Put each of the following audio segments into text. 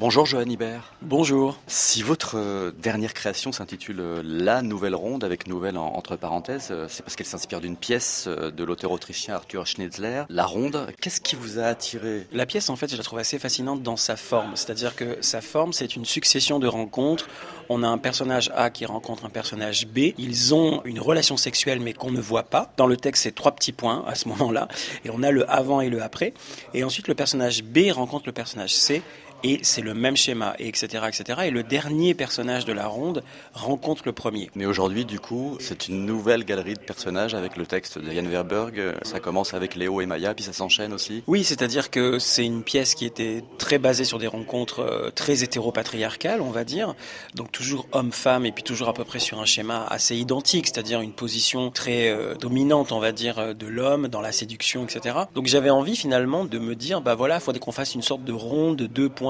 Bonjour Johan Hibert. Bonjour. Si votre euh, dernière création s'intitule euh, La Nouvelle Ronde, avec nouvelle entre parenthèses, euh, c'est parce qu'elle s'inspire d'une pièce de l'auteur autrichien Arthur Schnitzler. La Ronde, qu'est-ce qui vous a attiré? La pièce, en fait, je la trouve assez fascinante dans sa forme. C'est-à-dire que sa forme, c'est une succession de rencontres. On a un personnage A qui rencontre un personnage B. Ils ont une relation sexuelle, mais qu'on ne voit pas. Dans le texte, c'est trois petits points à ce moment-là. Et on a le avant et le après. Et ensuite, le personnage B rencontre le personnage C et c'est le même schéma, et etc., etc. Et le dernier personnage de la ronde rencontre le premier. Mais aujourd'hui, du coup, c'est une nouvelle galerie de personnages avec le texte de Jan Verberg. Ça commence avec Léo et Maya, puis ça s'enchaîne aussi. Oui, c'est-à-dire que c'est une pièce qui était très basée sur des rencontres euh, très hétéropatriarcales, on va dire. Donc toujours homme-femme, et puis toujours à peu près sur un schéma assez identique, c'est-à-dire une position très euh, dominante, on va dire, euh, de l'homme dans la séduction, etc. Donc j'avais envie finalement de me dire, bah voilà, il faudrait qu'on fasse une sorte de ronde 2.0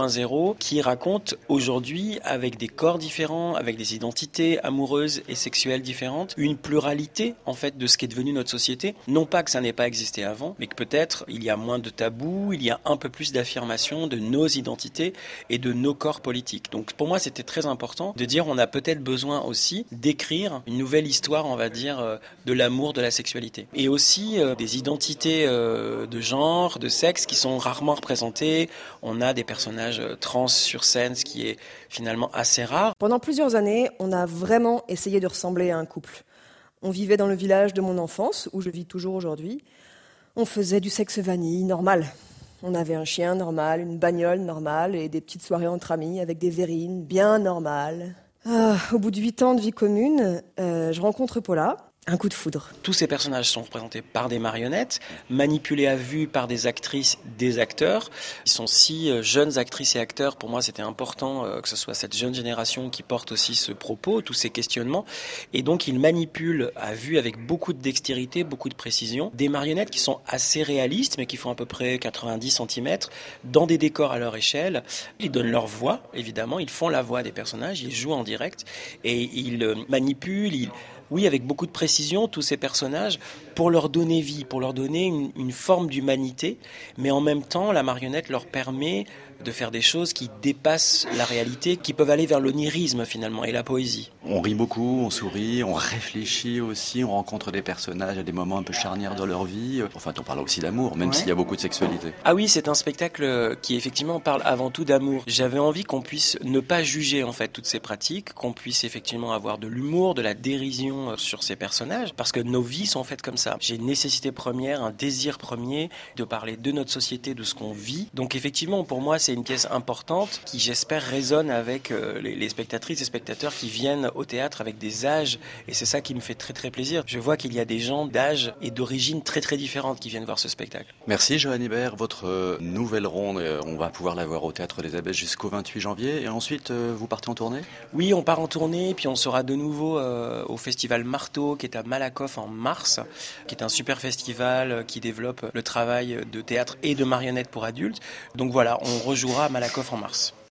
qui raconte aujourd'hui avec des corps différents, avec des identités amoureuses et sexuelles différentes, une pluralité en fait de ce qui est devenu notre société. Non pas que ça n'ait pas existé avant, mais que peut-être il y a moins de tabous, il y a un peu plus d'affirmation de nos identités et de nos corps politiques. Donc pour moi c'était très important de dire on a peut-être besoin aussi d'écrire une nouvelle histoire, on va dire, euh, de l'amour, de la sexualité. Et aussi euh, des identités euh, de genre, de sexe qui sont rarement représentées. On a des personnages euh, trans sur scène, ce qui est finalement assez rare. Pendant plusieurs années, on a vraiment essayé de ressembler à un couple. On vivait dans le village de mon enfance, où je vis toujours aujourd'hui. On faisait du sexe vanille, normal. On avait un chien normal, une bagnole normale et des petites soirées entre amis avec des verrines bien normales. Ah, au bout de huit ans de vie commune, euh, je rencontre Paula, un coup de foudre. Tous ces personnages sont représentés par des marionnettes, manipulés à vue par des actrices, des acteurs. Ils sont six euh, jeunes actrices et acteurs. Pour moi, c'était important euh, que ce soit cette jeune génération qui porte aussi ce propos, tous ces questionnements. Et donc, ils manipulent à vue avec beaucoup de dextérité, beaucoup de précision, des marionnettes qui sont assez réalistes, mais qui font à peu près 90 cm, dans des décors à leur échelle. Ils donnent leur voix, évidemment. Ils font la voix des personnages. Ils jouent en direct et ils euh, manipulent. Ils oui, avec beaucoup de précision, tous ces personnages, pour leur donner vie, pour leur donner une, une forme d'humanité, mais en même temps, la marionnette leur permet de faire des choses qui dépassent la réalité, qui peuvent aller vers l'onirisme finalement et la poésie. On rit beaucoup, on sourit, on réfléchit aussi, on rencontre des personnages à des moments un peu charnières dans leur vie. Enfin, on parle aussi d'amour, même s'il y a beaucoup de sexualité. Ah oui, c'est un spectacle qui effectivement parle avant tout d'amour. J'avais envie qu'on puisse ne pas juger en fait toutes ces pratiques, qu'on puisse effectivement avoir de l'humour, de la dérision sur ces personnages, parce que nos vies sont faites comme ça. J'ai une nécessité première, un désir premier de parler de notre société, de ce qu'on vit. Donc effectivement, pour moi, c'est une pièce importante qui, j'espère, résonne avec euh, les, spectatrices et spectateurs qui viennent au théâtre avec des âges. Et c'est ça qui me fait très très plaisir. Je vois qu'il y a des gens d'âge et d'origine très très différentes qui viennent voir ce spectacle. Merci Johan Hibert. Votre euh, nouvelle ronde, euh, on va pouvoir la voir au Théâtre des Abbesses jusqu'au 28 janvier. Et ensuite, vous partez en tournée? Oui, on part en tournée. Puis on sera de nouveau au Festival Marteau qui est à Malakoff en mars, qui est un super festival qui développe le travail de théâtre et de marionnettes pour adultes. Donc voilà, on rejoue jouera à Malakoff en mars.